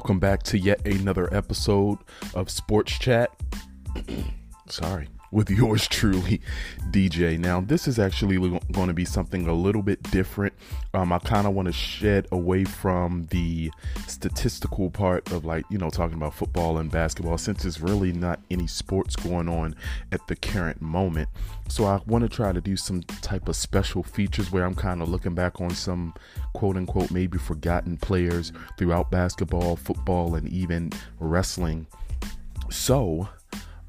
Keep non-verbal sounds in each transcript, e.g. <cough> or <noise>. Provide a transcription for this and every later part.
welcome back to yet another episode of Sports Chat. <clears throat> Sorry, with yours truly, <laughs> DJ. Now, this is actually going to be something a little bit different. Um, I kind of want to shed away from the statistical part of like, you know, talking about football and basketball since there's really not any sports going on at the current moment. So, I want to try to do some type of special features where I'm kind of looking back on some quote unquote maybe forgotten players throughout basketball, football, and even wrestling. So,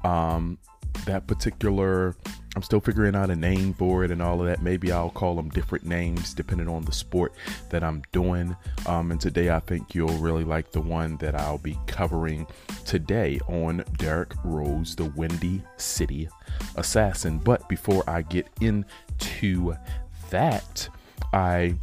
um, that particular I'm still figuring out a name for it and all of that. Maybe I'll call them different names depending on the sport that I'm doing. Um, and today I think you'll really like the one that I'll be covering today on Derrick Rose, the Windy City Assassin. But before I get into that, I,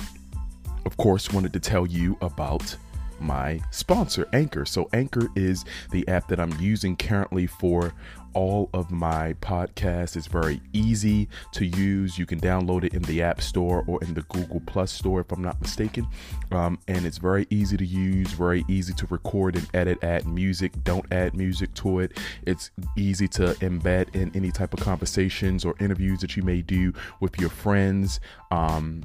of course, wanted to tell you about my sponsor, Anchor. So, Anchor is the app that I'm using currently for all of my podcasts. It's very easy to use. You can download it in the App Store or in the Google Plus Store, if I'm not mistaken. Um, and it's very easy to use, very easy to record and edit, add music. Don't add music to it. It's easy to embed in any type of conversations or interviews that you may do with your friends. Um,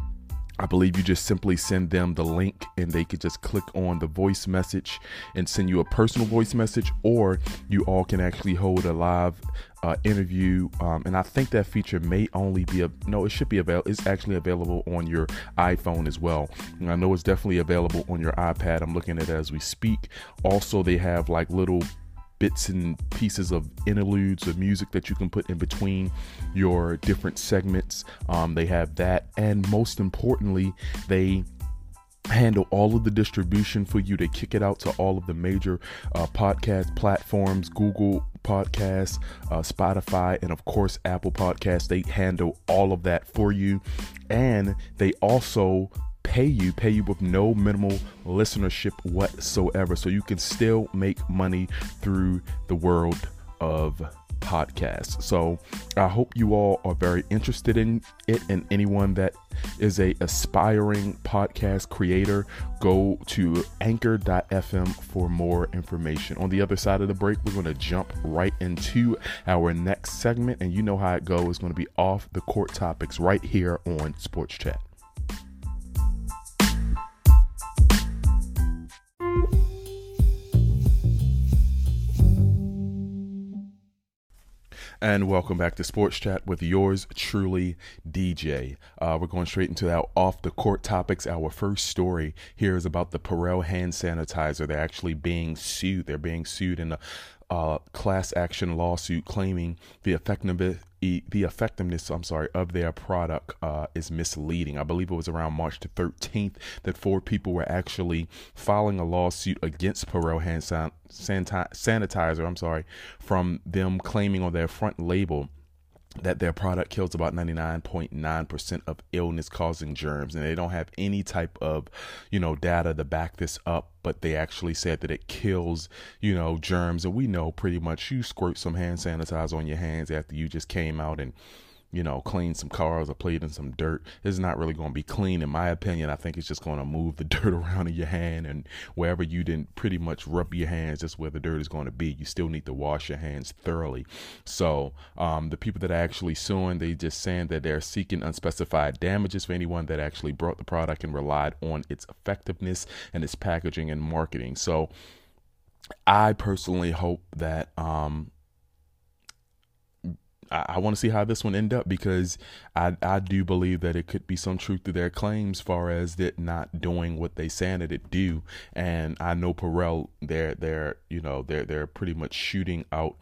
I believe you just simply send them the link and they could just click on the voice message and send you a personal voice message, or you all can actually hold a live uh, interview. Um, and I think that feature may only be a no, it should be available. It's actually available on your iPhone as well. And I know it's definitely available on your iPad. I'm looking at it as we speak. Also, they have like little bits and pieces of interludes of music that you can put in between your different segments. Um, they have that, and most importantly, they handle all of the distribution for you. To kick it out to all of the major uh, podcast platforms google podcasts uh, spotify and of course apple podcasts. They handle all of that for you. And they also pay you, pay you with no minimal listenership whatsoever. So you can still make money through the world of podcasts. So I hope you all are very interested in it and anyone that is a aspiring podcast creator, go to anchor.fm for more information. On the other side of the break, we're going to jump right into our next segment and you know how it goes. It's going to be off the court topics right here on Sports Chat. And welcome back to Sports Chat with yours truly, DJ. Uh, we're going straight into our off the court topics. Our first story here is about the Purell hand sanitizer. They're actually being sued. They're being sued in a uh, class action lawsuit claiming the effectiveness the effectiveness, I'm sorry, of their product uh, is misleading. I believe it was around March the 13th that four people were actually filing a lawsuit against Purell hand san- sanitizer. I'm sorry, from them claiming on their front label that their product kills about 99.9% of illness causing germs. And they don't have any type of you know data to back this up but they actually said that it kills you know germs. And we know pretty much you squirt some hand sanitizer on your hands after you just came out and you know, clean some cars or played in some dirt. It's not really going to be clean, in my opinion. I think it's just going to move the <laughs> dirt around in your hand and wherever you didn't pretty much rub your hands, that's where the dirt is going to be. You still need to wash your hands thoroughly. So, um, the people that are actually suing, they just saying that they're seeking unspecified damages for anyone that actually brought the product and relied on its effectiveness and its packaging and marketing. So, I personally hope that um, I, I want to see how this one end up because I I do believe that it could be some truth to their claims, far as it not doing what they saying that it do. And I know Purell, they're they're you know they're they're pretty much shooting out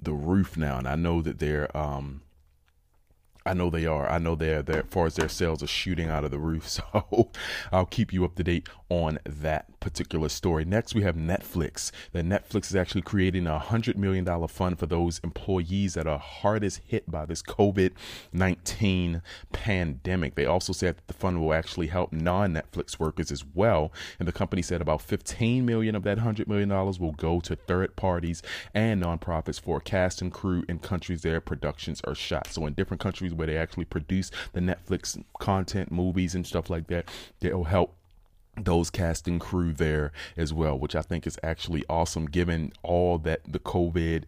the roof now, and I know that they're um I know they are. I know they're there as far as their sales are shooting out of the roof. <laughs> So I'll keep you up to date on that particular story. Next, we have Netflix. That Netflix is actually creating a hundred million dollar fund for those employees that are hardest hit by this COVID nineteen pandemic. They also said that the fund will actually help non Netflix workers as well. And the company said about fifteen million of that hundred million dollars will go to third parties and nonprofits for cast and crew in countries their productions are shot. So in different countries where they actually produce the Netflix content, movies, and stuff like that. They'll help those casting crew there as well, which I think is actually awesome given all that the COVID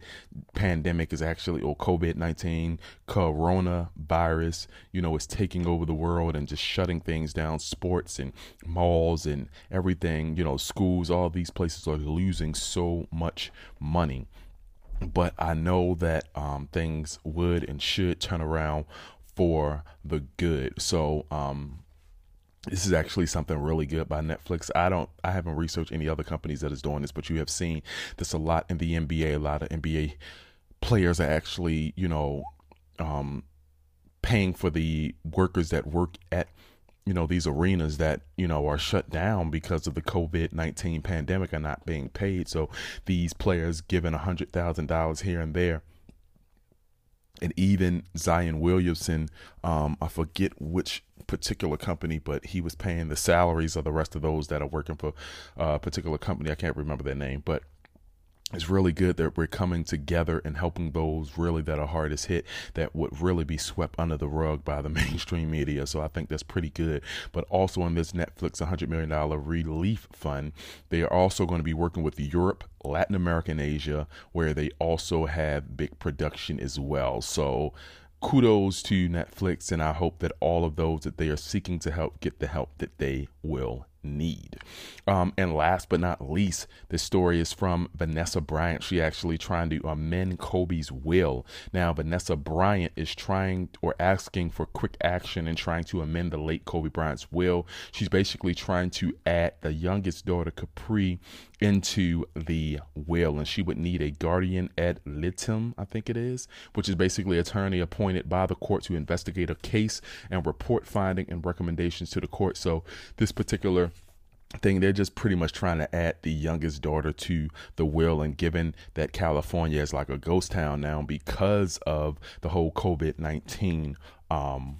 pandemic is actually, or COVID 19 coronavirus, you know, is taking over the world and just shutting things down, sports and malls and everything, you know, schools, all these places are losing so much money. But I know that um, things would and should turn around for the good. So, um, this is actually something really good by Netflix. I don't I haven't researched any other companies that is doing this, but you have seen this a lot in the NBA. A lot of NBA players are actually, you know, um, paying for the workers that work at you know these arenas that you know are shut down because of the covid-19 pandemic are not being paid so these players given a hundred thousand dollars here and there and even Zion Williamson, um, I forget which particular company, but he was paying the salaries of the rest of those that are working for a particular company. I can't remember their name, but it's really good that we're coming together and helping those really that are hardest hit that would really be swept under the rug by the <laughs> mainstream media. So I think that's pretty good. But also in this Netflix $100 million relief fund, they are also going to be working with Europe, Latin America, and Asia, where they also have big production as well. So kudos to Netflix, and I hope that all of those that they are seeking to help get the help that they will need. Um, and last but not least, this story is from Vanessa Bryant. She actually trying to amend Kobe's will. Now, Vanessa Bryant is trying or asking for quick action and trying to amend the late Kobe Bryant's will. She's basically trying to add the youngest daughter, Capri, into the will, and she would need a guardian ad litem, I think it is, which is basically attorney appointed by the court to investigate a case and report finding and recommendations to the court. So this particular thing they're just pretty much trying to add the youngest daughter to the will and given that california is like a ghost town now because of the whole covid-19 um,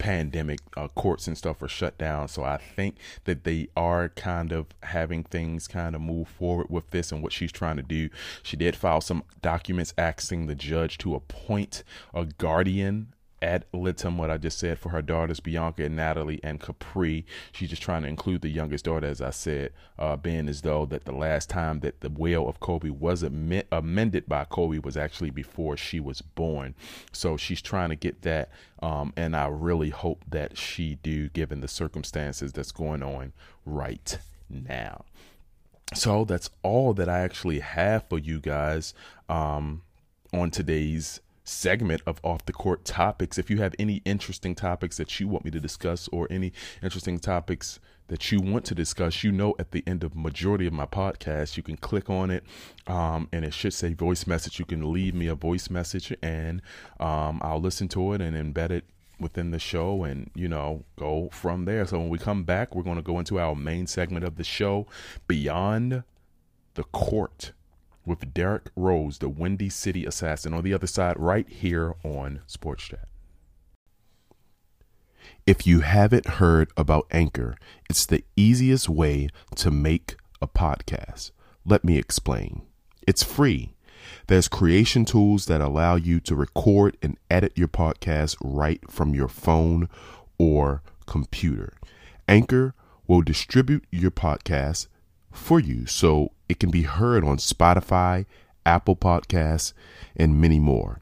pandemic uh, courts and stuff are shut down. So i think that they are kind of having things kind of move forward with this and what she's trying to do. She did file some documents asking the judge to appoint a guardian ad litem what I just said for her daughters Bianca and Natalie and Capri. She's just trying to include the youngest daughter, as I said, uh, being as though that the last time that the will of Kobe was am- amended by Kobe was actually before she was born. So she's trying to get that, um, and I really hope that she do, given the circumstances that's going on right now. So that's all that I actually have for you guys um, on today's segment of off the court topics. If you have any interesting topics that you want me to discuss or any interesting topics that you want to discuss, you know, at the end of majority of my podcast, you can click on it, um, and it should say voice message. You can leave me a voice message, and um, I'll listen to it and embed it within the show, and you know, go from there. So when we come back, we're going to go into our main segment of the show, beyond the court with Derrick Rose, the Windy City Assassin, on the other side, right here on Sports Chat. If you haven't heard about Anchor, it's the easiest way to make a podcast. Let me explain. It's free. There's creation tools that allow you to record and edit your podcast right from your phone or computer. Anchor will distribute your podcast for you so it can be heard on Spotify, Apple Podcasts, and many more.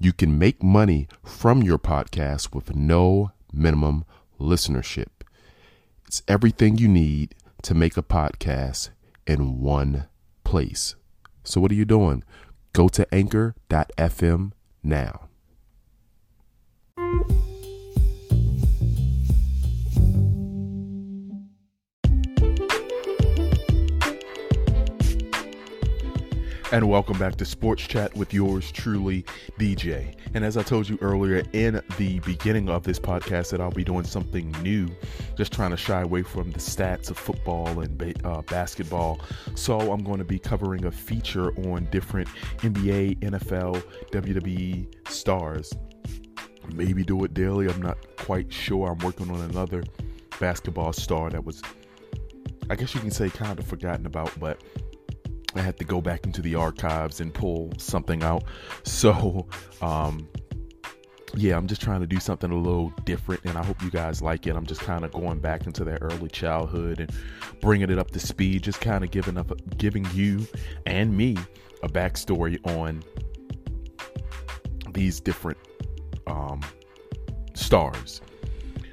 You can make money from your podcast with no minimum listenership. It's everything you need to make a podcast in one place. So, what are you doing? Go to anchor.fm now. And welcome back to Sports Chat with yours truly, DJ. And as I told you earlier in the beginning of this podcast, that I'll be doing something new, just trying to shy away from the stats of football and uh, basketball. So I'm going to be covering a feature on different NBA, NFL, WWE stars. Maybe do it daily. I'm not quite sure. I'm working on another basketball star that was, I guess you can say, kind of forgotten about, but I had to go back into the archives and pull something out. So, um, yeah, I'm just trying to do something a little different, and I hope you guys like it. I'm just kind of going back into that early childhood and bringing it up to speed, just kind of giving up, giving you and me a backstory on these different um, stars.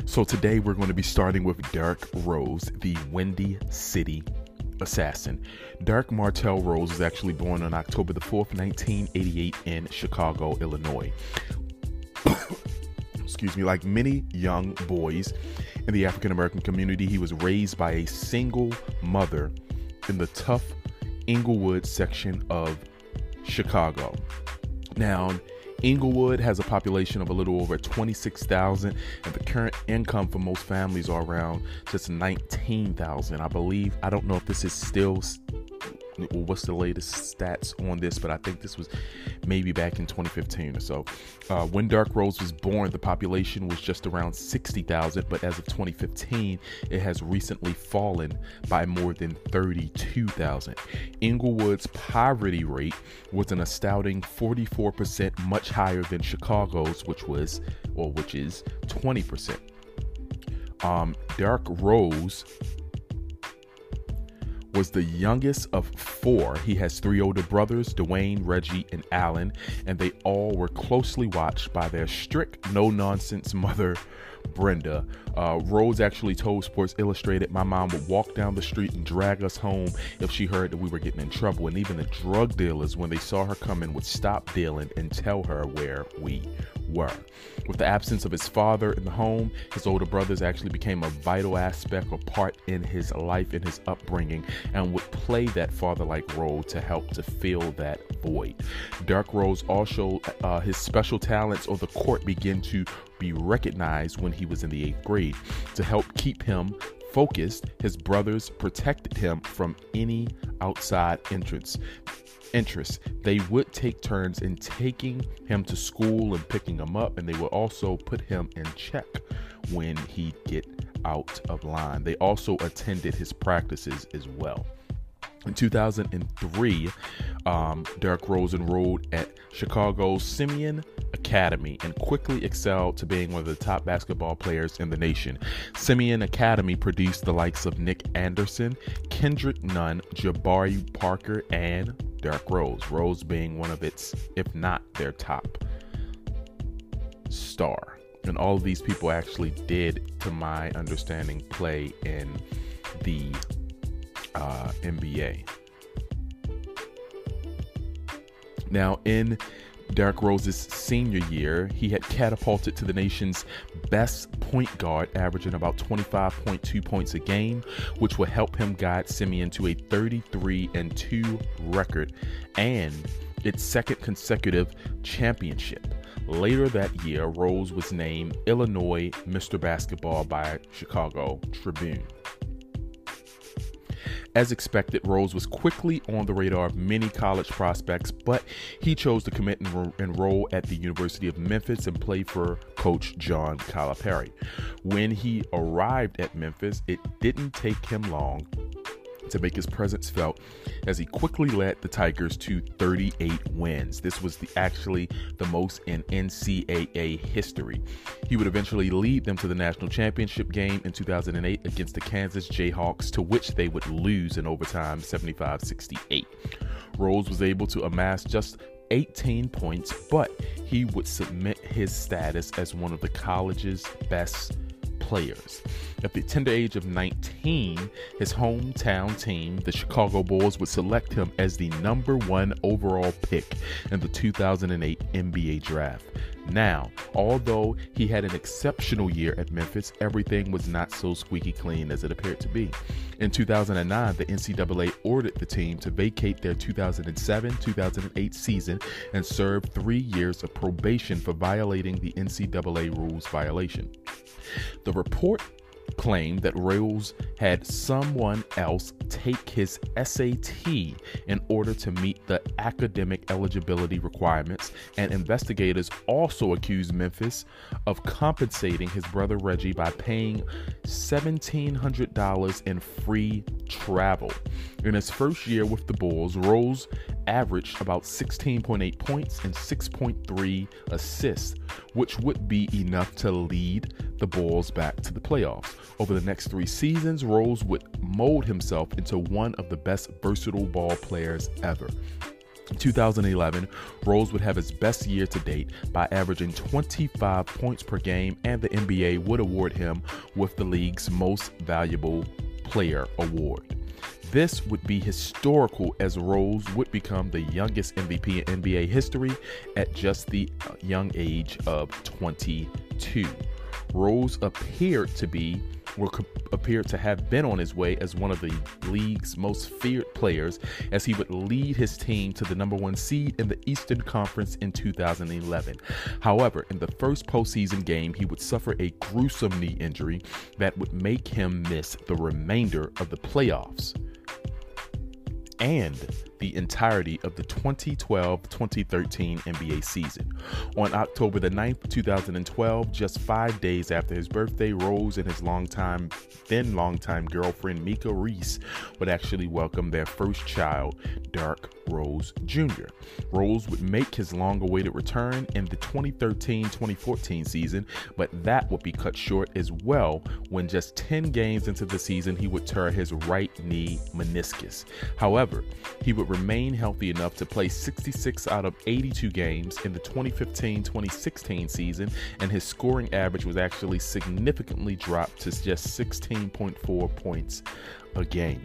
So today we're going to be starting with Derrick Rose, the Windy City assassin. Derrick Martell Rose was actually born on October the 4th, 1988 in Chicago, Illinois. <coughs> Excuse me, like many young boys in the African American community, he was raised by a single mother in the tough Englewood section of Chicago. Now, Englewood has a population of a little over 26,000, and the current income for most families are around just 19,000. I believe, I don't know if this is still what's the latest stats on this, but I think this was maybe back in 2015 or so. Uh, when Derrick Rose was born, the population was just around 60,000, but as of 2015, it has recently fallen by more than 32,000. Englewood's poverty rate was an astounding 44%, much higher than Chicago's, which was, or which is 20%. Um, Derrick Rose was the youngest of four. He has three older brothers, Dwayne, Reggie, and Alan, and they all were closely watched by their strict, no nonsense mother, Brenda. Uh, Rose actually told Sports Illustrated my mom would walk down the street and drag us home if she heard that we were getting in trouble. And even the drug dealers, when they saw her coming, would stop dealing and tell her where we were. With the absence of his father in the home, his older brothers actually became a vital aspect or part in his life and his upbringing and would play that father like role to help to fill that void. Derrick Rose also, uh, his special talents on the court began to be recognized when he was in the eighth grade. To help keep him focused, his brothers protected him from any outside entrance interests. They would take turns in taking him to school and picking him up, and they would also put him in check when he'd get out of line. They also attended his practices as well. In 2003, um, Derrick Rose enrolled at Chicago's Simeon Academy and quickly excelled to being one of the top basketball players in the nation. Simeon Academy produced the likes of Nick Anderson, Kendrick Nunn, Jabari Parker, and Rose. Rose being one of its, if not their top star. And all of these people actually did, to my understanding, play in the uh, NBA. Now, in Derrick Rose's senior year, he had catapulted to the nation's best point guard, averaging about 25.2 points a game, which would help him guide Simeon to a 33 and 2 record and its second consecutive championship. Later that year, Rose was named Illinois Mr. Basketball by Chicago Tribune. As expected, Rose was quickly on the radar of many college prospects, but he chose to commit and enroll at the University of Memphis and play for coach John Calipari. When he arrived at Memphis, it didn't take him long to make his presence felt as he quickly led the Tigers to 38 wins. This was the, actually the most in NCAA history. He would eventually lead them to the national championship game in 2008 against the Kansas Jayhawks, to which they would lose in overtime 75 68. Rose was able to amass just 18 points, but he would submit his status as one of the college's best players. At the tender age of 19, his hometown team, the Chicago Bulls, would select him as the number one overall pick in the 2008 NBA draft. Now, although he had an exceptional year at Memphis, everything was not so squeaky clean as it appeared to be. In 2009, the NCAA ordered the team to vacate their 2007 2008 season and serve three years of probation for violating the NCAA rules violation. The report claimed that Rose had someone else take his SAT in order to meet the academic eligibility requirements, and investigators also accused Memphis of compensating his brother Reggie by paying $1,700 in free travel. In his first year with the Bulls, Rose averaged about 16.8 points and 6.3 assists, which would be enough to lead the Bulls back to the playoffs. Over the next three seasons, Rose would mold himself into one of the best versatile ball players ever. 2011, Rose would have his best year to date by averaging 25 points per game, and the NBA would award him with the league's most valuable player award. This would be historical as Rose would become the youngest MVP in NBA history at just the uh, young age of 22. Rose appeared to be or appeared to have been on his way as one of the league's most feared players as he would lead his team to the number one seed in the Eastern Conference in 2011. However, in the first postseason game, he would suffer a gruesome knee injury that would make him miss the remainder of the playoffs and the entirety of the 2012 2013 NBA season. On October the 9th, 2012, just five days after his birthday, Rose and his longtime, then longtime girlfriend Mieka Reese would actually welcome their first child, Derrick Rose Jr. Rose would make his long awaited return in the 2013 2014 season, but that would be cut short as well when just 10 games into the season he would tear his right knee meniscus. However, he would remain healthy enough to play 66 out of 82 games in the 2015 2016 season, and his scoring average was actually significantly dropped to just 16.4 points a game.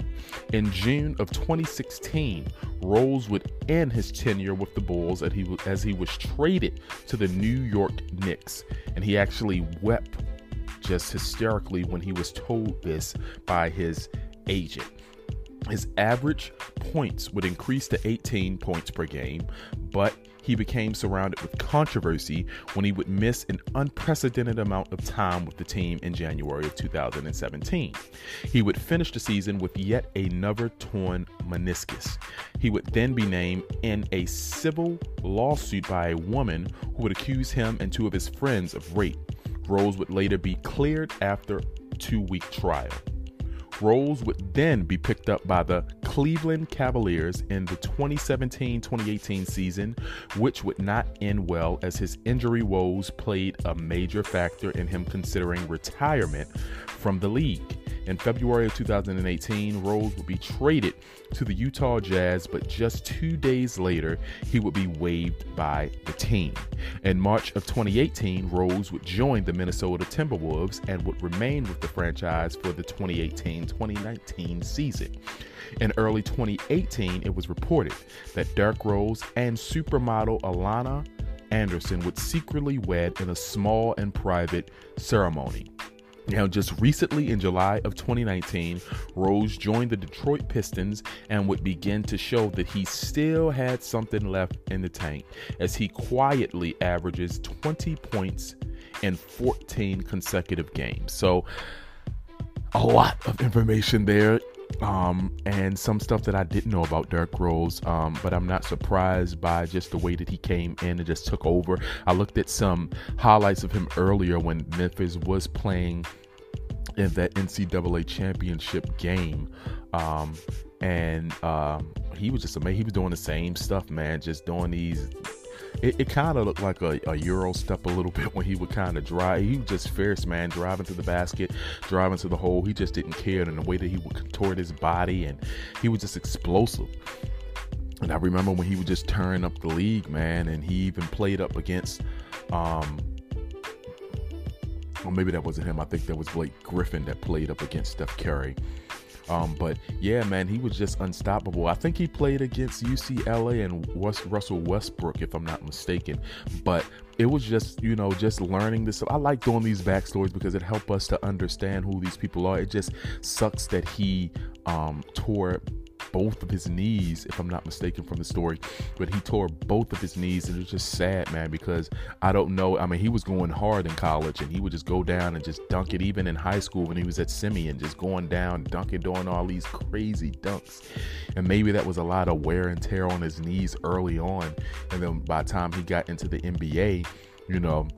In June of 2016, Rose would end his tenure with the Bulls as he, as he was traded to the New York Knicks, and he actually wept just hysterically when he was told this by his agent. His average points would increase to 18 points per game, but he became surrounded with controversy when he would miss an unprecedented amount of time with the team in January of 2017. He would finish the season with yet another torn meniscus. He would then be named in a civil lawsuit by a woman who would accuse him and two of his friends of rape. Rose would later be cleared after two week trial. Rose would then be picked up by the Cleveland Cavaliers in the 2017 2018 season, which would not end well as his injury woes played a major factor in him considering retirement from the league. In February of 2018, Rose would be traded to the Utah Jazz, but just two days later, he would be waived by the team. In March of 2018, Rose would join the Minnesota Timberwolves and would remain with the franchise for the 2018 2019 season. In early 2018, it was reported that Derrick Rose and supermodel Alaina Anderson would secretly wed in a small and private ceremony. Now, just recently in July of 2019, Rose joined the Detroit Pistons and would begin to show that he still had something left in the tank as he quietly averages 20 points in 14 consecutive games. So, a lot of information there um, and some stuff that I didn't know about Derrick Rose. Um, but I'm not surprised by just the way that he came in and just took over. I looked at some highlights of him earlier when Memphis was playing in that NCAA championship game. Um, and um, he was just amazing. He was doing the same stuff, man, just doing these it, it kind of looked like a, a, Euro step a little <laughs> bit when he would kind of drive. He was just fierce, man, driving to the basket, driving to the hole. He just didn't care. And the way that he would contort his body, and he was just explosive. And I remember when he would just turn up the league, man, and he even played up against, um, or maybe that wasn't him. I think that was Blake Griffin that played up against Steph Curry. Um, but yeah, man, he was just unstoppable. I think he played against UCLA and West Russell Westbrook, if I'm not mistaken. But it was just, you know, just learning this. I like doing these backstories because it helped us to understand who these people are. It just sucks that he um, tore both of his knees, if I'm not mistaken from the story. But he tore both of his knees, and it was just sad, man, because I don't know. I mean, he was going hard in college, and he would just go down and just dunk it, even in high school when he was at Simeon, just going down, dunking, doing all these crazy dunks. And maybe that was a lot of wear and tear on his knees early on. And then by the time he got into the NBA, you know,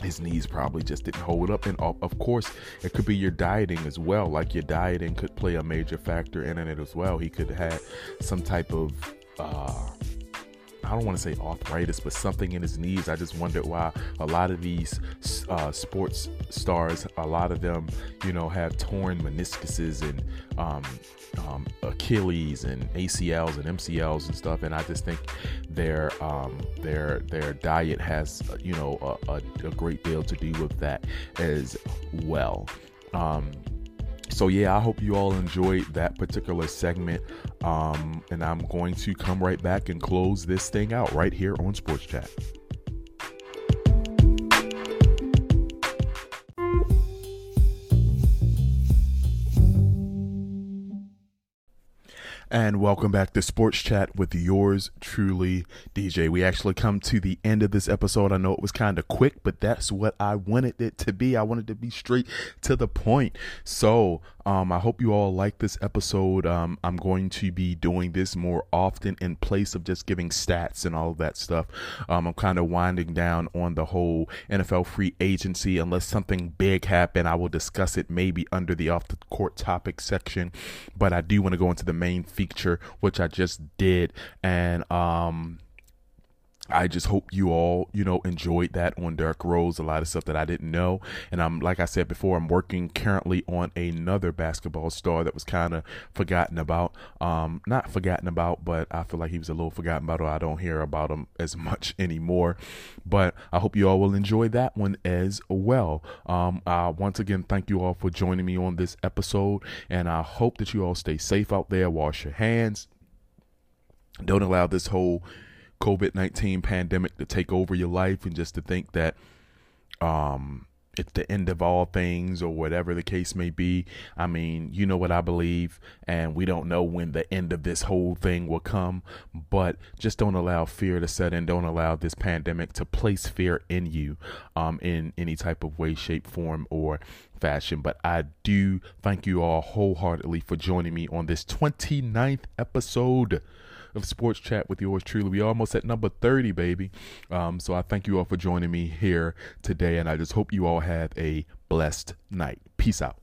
his knees probably just didn't hold up. And of course, it could be your dieting as well. Like your dieting could play a major factor in it as well. He could have some type of uh, I don't want to say arthritis, but something in his knees. I just wondered why a lot of these uh, sports stars, a lot of them, you know, have torn meniscuses and um, um, Achilles and ACLs and MCLs and stuff. And I just think their um, their their diet has, you know, a, a, a, great deal to do with that as well. Um, so yeah, I hope you all enjoyed that particular segment. Um, and I'm going to come right back and close this thing out right here on Sports Chat. And welcome back to Sports Chat with yours truly, DJ. We actually come to the end of this episode. I know it was kind of quick, but that's what I wanted it to be. I wanted to be straight to the point. So, um, I hope you all like this episode. Um, I'm going to be doing this more often in place of just giving stats and all of that stuff. Um, I'm kind of winding down on the whole NFL free agency. Unless something big happen, I will discuss it maybe under the off the court topic section. But I do want to go into the main feature, which I just did, and um I just hope you all, you know, enjoyed that on Derrick Rose. A lot of stuff that I didn't know, and I'm like I said before, I'm working currently on another basketball star that was kind of forgotten about. Um, not forgotten about, but I feel like he was a little forgotten about, or I don't hear about him as <laughs> much anymore. But I hope you all will enjoy that one as well. Um, once again, thank you all for joining me on this episode, and I hope that you all stay safe out there. Wash your hands. Don't allow this whole COVID 19 pandemic to take over your life and just to think that um, it's the end of all things or whatever the case may be. I mean, you know what I believe, and we don't know when the end of this whole thing will come, but just don't allow fear to set in. Don't allow this pandemic to place fear in you um, in any type of way, shape, form, or fashion. But I do thank you all wholeheartedly for joining me on this 29th episode of Sports Chat with yours truly. We almost at number 30, baby. Um, so I thank you all for joining me here today, and I just hope you all have a blessed night. Peace out.